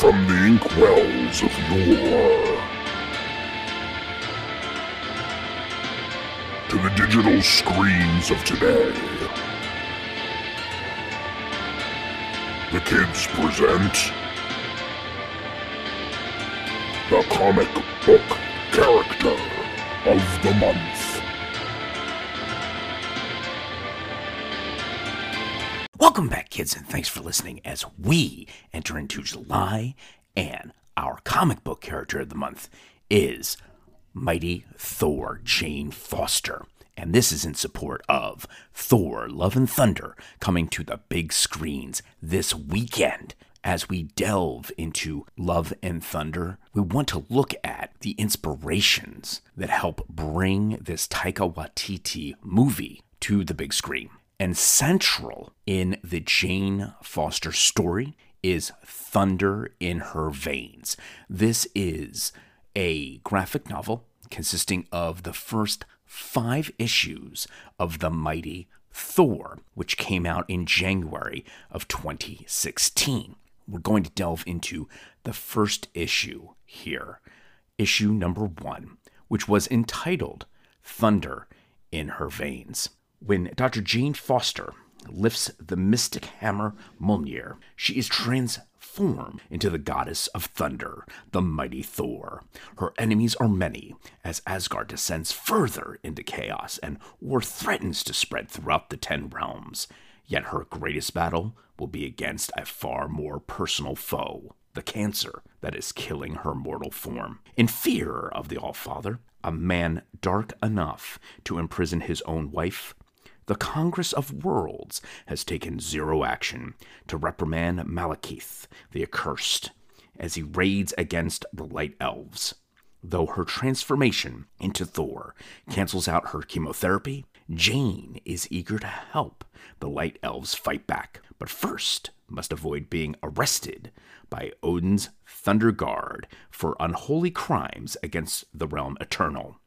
From the inkwells of yore to the digital screens of today, the kids present the comic book character of the month. Welcome back, kids, and thanks for listening as we enter into July. And our comic book character of the month is Mighty Thor Jane Foster. And this is in support of Thor Love and Thunder coming to the big screens this weekend. As we delve into Love and Thunder, we want to look at the inspirations that help bring this Taika Waititi movie to the big screen. And central in the Jane Foster story is Thunder in Her Veins. This is a graphic novel consisting of the first five issues of The Mighty Thor, which came out in January of 2016. We're going to delve into the first issue here, issue number one, which was entitled Thunder in Her Veins. When Dr. Jane Foster lifts the mystic hammer Mjolnir, she is transformed into the goddess of thunder, the mighty Thor. Her enemies are many, as Asgard descends further into chaos and war threatens to spread throughout the Ten Realms. Yet her greatest battle will be against a far more personal foe, the cancer that is killing her mortal form. In fear of the Allfather, a man dark enough to imprison his own wife, the Congress of Worlds has taken zero action to reprimand Malekith, the accursed, as he raids against the Light Elves. Though her transformation into Thor cancels out her chemotherapy, Jane is eager to help the Light Elves fight back, but first must avoid being arrested by Odin's Thunder Guard for unholy crimes against the realm eternal.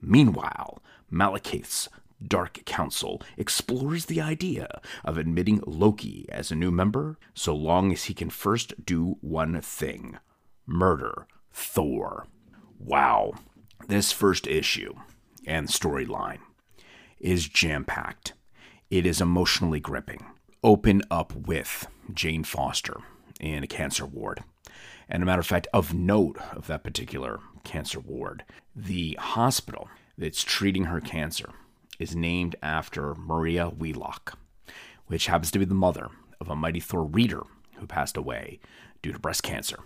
Meanwhile, Malekith's Dark Council explores the idea of admitting Loki as a new member so long as he can first do one thing murder Thor. Wow, this first issue and storyline is jam packed. It is emotionally gripping. Open up with Jane Foster in a cancer ward. And a matter of fact, of note of that particular cancer ward, the hospital that's treating her cancer is named after Maria Wheelock, which happens to be the mother of a Mighty Thor reader who passed away due to breast cancer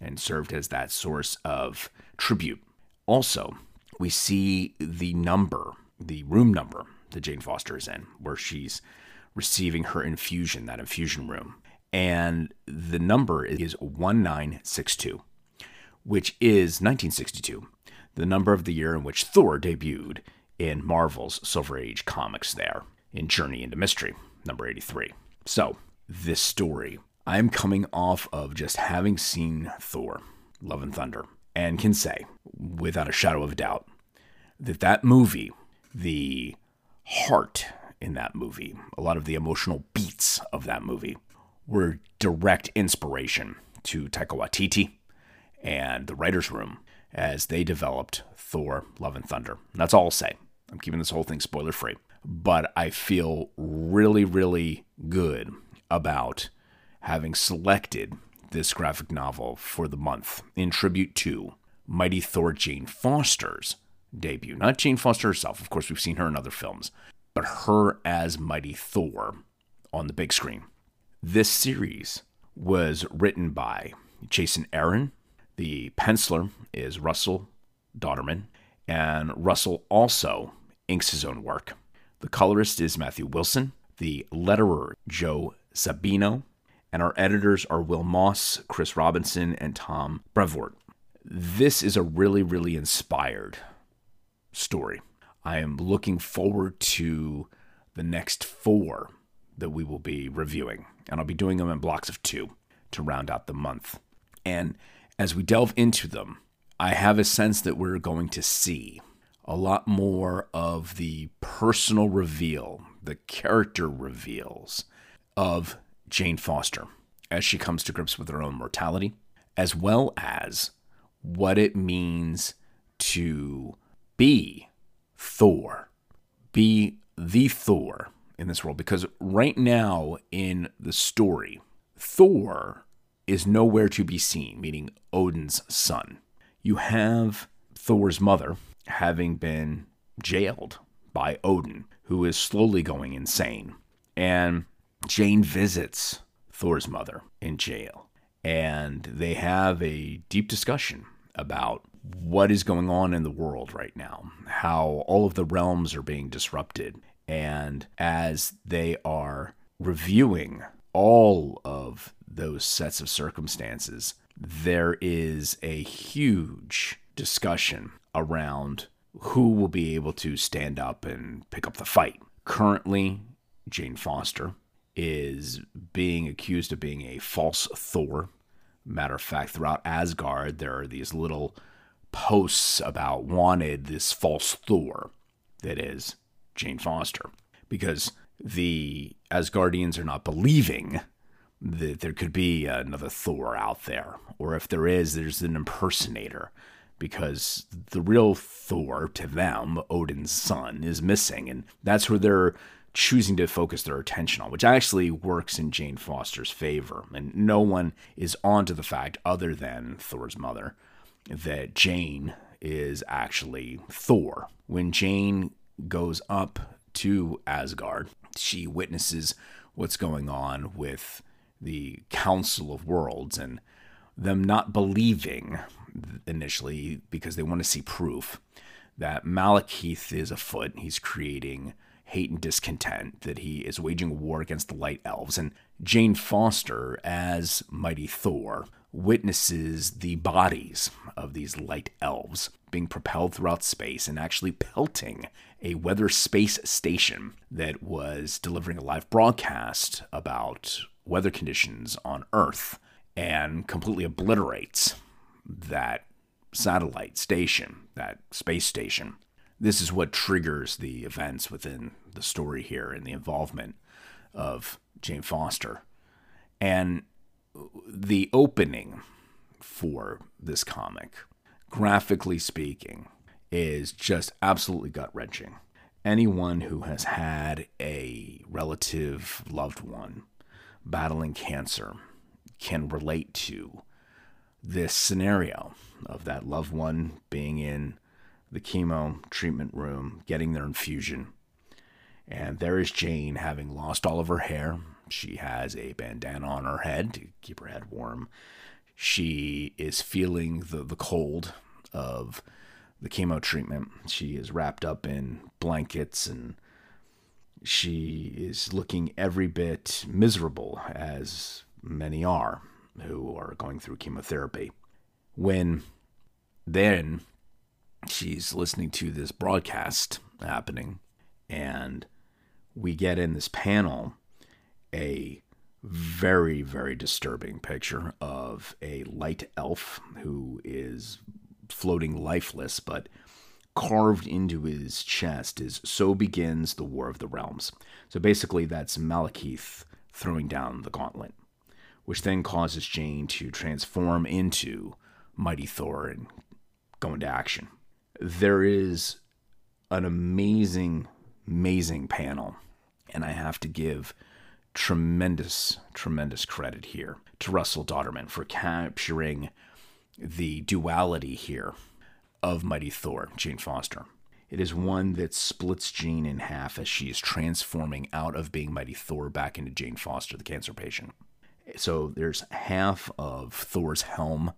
and served as that source of tribute. Also, we see the number, the room number that Jane Foster is in, where she's receiving her infusion, that infusion room. And the number is 1962, which is 1962, the number of the year in which Thor debuted in Marvel's Silver Age comics there in Journey into Mystery, number 83. So, this story, I'm coming off of just having seen Thor, Love and Thunder, and can say, without a shadow of a doubt, that that movie, the heart in that movie, a lot of the emotional beats of that movie, were direct inspiration to Taika Waititi and the writer's room as they developed Thor, Love and Thunder. And that's all I'll say. I'm keeping this whole thing spoiler free. But I feel really, really good about having selected this graphic novel for the month in tribute to Mighty Thor Jane Foster's debut. Not Jane Foster herself, of course, we've seen her in other films, but her as Mighty Thor on the big screen. This series was written by Jason Aaron. The penciler is Russell Dauterman, And Russell also inks his own work. The colorist is Matthew Wilson, the letterer, Joe Sabino, and our editors are Wil Moss, Chris Robinson, and Tom Brevoort. This is a really, really inspired story. I am looking forward to the next four that we will be reviewing, and I'll be doing them in blocks of two to round out the month. And as we delve into them, I have a sense that we're going to see a lot more of the personal reveal, the character reveals of Jane Foster as she comes to grips with her own mortality, as well as what it means to be Thor, be the Thor in this world. Because right now in the story, Thor is nowhere to be seen, meaning Odin's son. You have Thor's mother having been jailed by Odin, who is slowly going insane. And Jane visits Thor's mother in jail. And they have a deep discussion about what is going on in the world right now, how all of the realms are being disrupted. And as they are reviewing all of those sets of circumstances, there is a huge discussion around who will be able to stand up and pick up the fight. Currently, Jane Foster is being accused of being a false Thor. Matter of fact, throughout Asgard, there are these little posts about wanted this false Thor that is Jane Foster. Because the Asgardians are not believing that there could be another Thor out there. Or if there is, there's an impersonator. Because the real Thor to them, Odin's son, is missing. And that's where they're choosing to focus their attention on, which actually works in Jane Foster's favor. And no one is onto the fact, other than Thor's mother, that Jane is actually Thor. When Jane goes up to Asgard, she witnesses what's going on with the Council of Worlds and them not believing initially because they want to see proof that Malekith is afoot. He's creating hate and discontent, that he is waging war against the Light Elves. And Jane Foster, as Mighty Thor, witnesses the bodies of these light elves being propelled throughout space and actually pelting a weather space station that was delivering a live broadcast about weather conditions on Earth and completely obliterates that satellite station, that space station. This is what triggers the events within the story here and the involvement of Jane Foster. And the opening for this comic, graphically speaking, is just absolutely gut wrenching. Anyone who has had a relative loved one battling cancer can relate to this scenario of that loved one being in the chemo treatment room, getting their infusion. And there is Jane having lost all of her hair. She has a bandana on her head to keep her head warm. She is feeling the, the cold of the chemo treatment. She is wrapped up in blankets and she is looking every bit miserable, as many are who are going through chemotherapy. When then she's listening to this broadcast happening, and we get in this panel a very, very disturbing picture of a light elf who is floating lifeless, but carved into his chest is So Begins the War of the Realms. So basically, that's Malekith throwing down the gauntlet, which then causes Jane to transform into Mighty Thor and go into action. There is an amazing, amazing panel, and I have to give tremendous, tremendous credit here to Russell Dauterman for capturing the duality here of Mighty Thor, Jane Foster. It is one that splits Jane in half as she is transforming out of being Mighty Thor back into Jane Foster, the cancer patient. So there's half of Thor's helm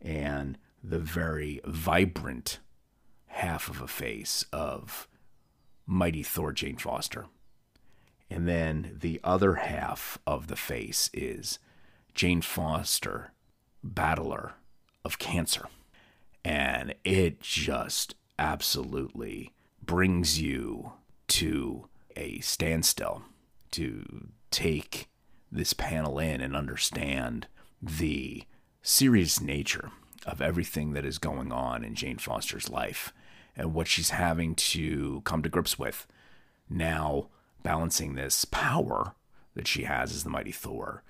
and the very vibrant half of a face of Mighty Thor, Jane Foster. And then the other half of the face is Jane Foster, battler of cancer. And it just absolutely brings you to a standstill to take this panel in and understand the serious nature of everything that is going on in Jane Foster's life and what she's having to come to grips with now balancing this power that she has as the mighty Thor,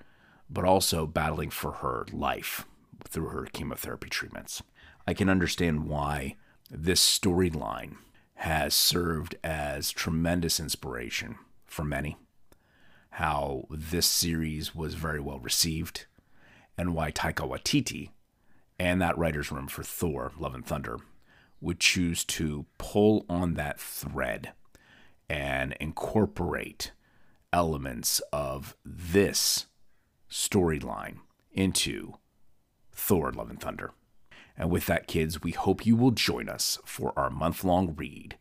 but also battling for her life through her chemotherapy treatments. I can understand why this storyline has served as tremendous inspiration for many, how this series was very well received, and why Taika Waititi and that writer's room for Thor, Love and Thunder, would choose to pull on that thread and incorporate elements of this storyline into Thor Love and Thunder. And with that, kids, we hope you will join us for our month long read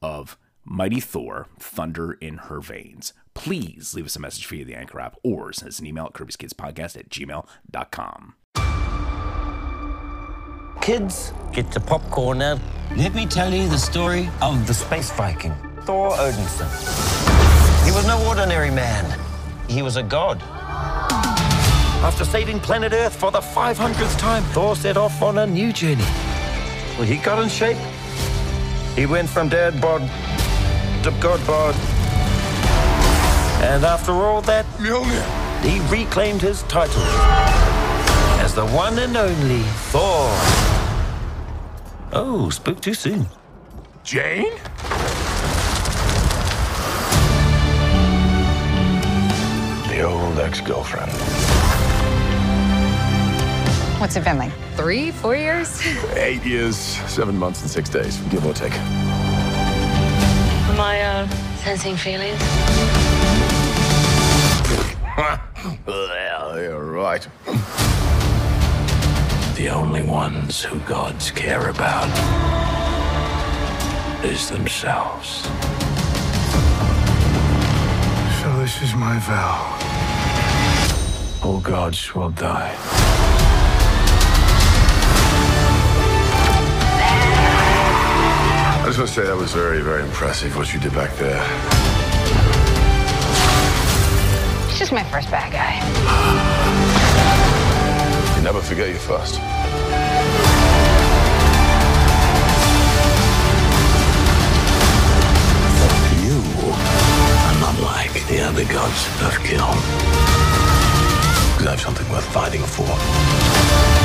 of Mighty Thor Thunder in Her Veins. Please leave us a message via the Anchor app or send us an email at Kirby'sKidsPodcast at gmail.com. Kids, get your popcorn now. Let me tell you the story of the space Viking, Thor Odinson. He was no ordinary man, he was a god. After saving planet Earth for the 500th time, Thor set off on a new journey. Well, he got in shape. He went from dad bod to god bod. And after all that, he reclaimed his title as the one and only Thor. Oh, spoke too soon. Jane? The old ex-girlfriend. What's it been like? Three, four years? Eight years, seven months, and six days, give or take. Am I uh, sensing feelings? well, you're right. The only ones who gods care about is themselves. So this is my vow. All gods will die. Just want to say that was very, very impressive what you did back there. It's just my first bad guy. You never forget your first. You are not like the other gods of Kiln. Because I have something worth fighting for.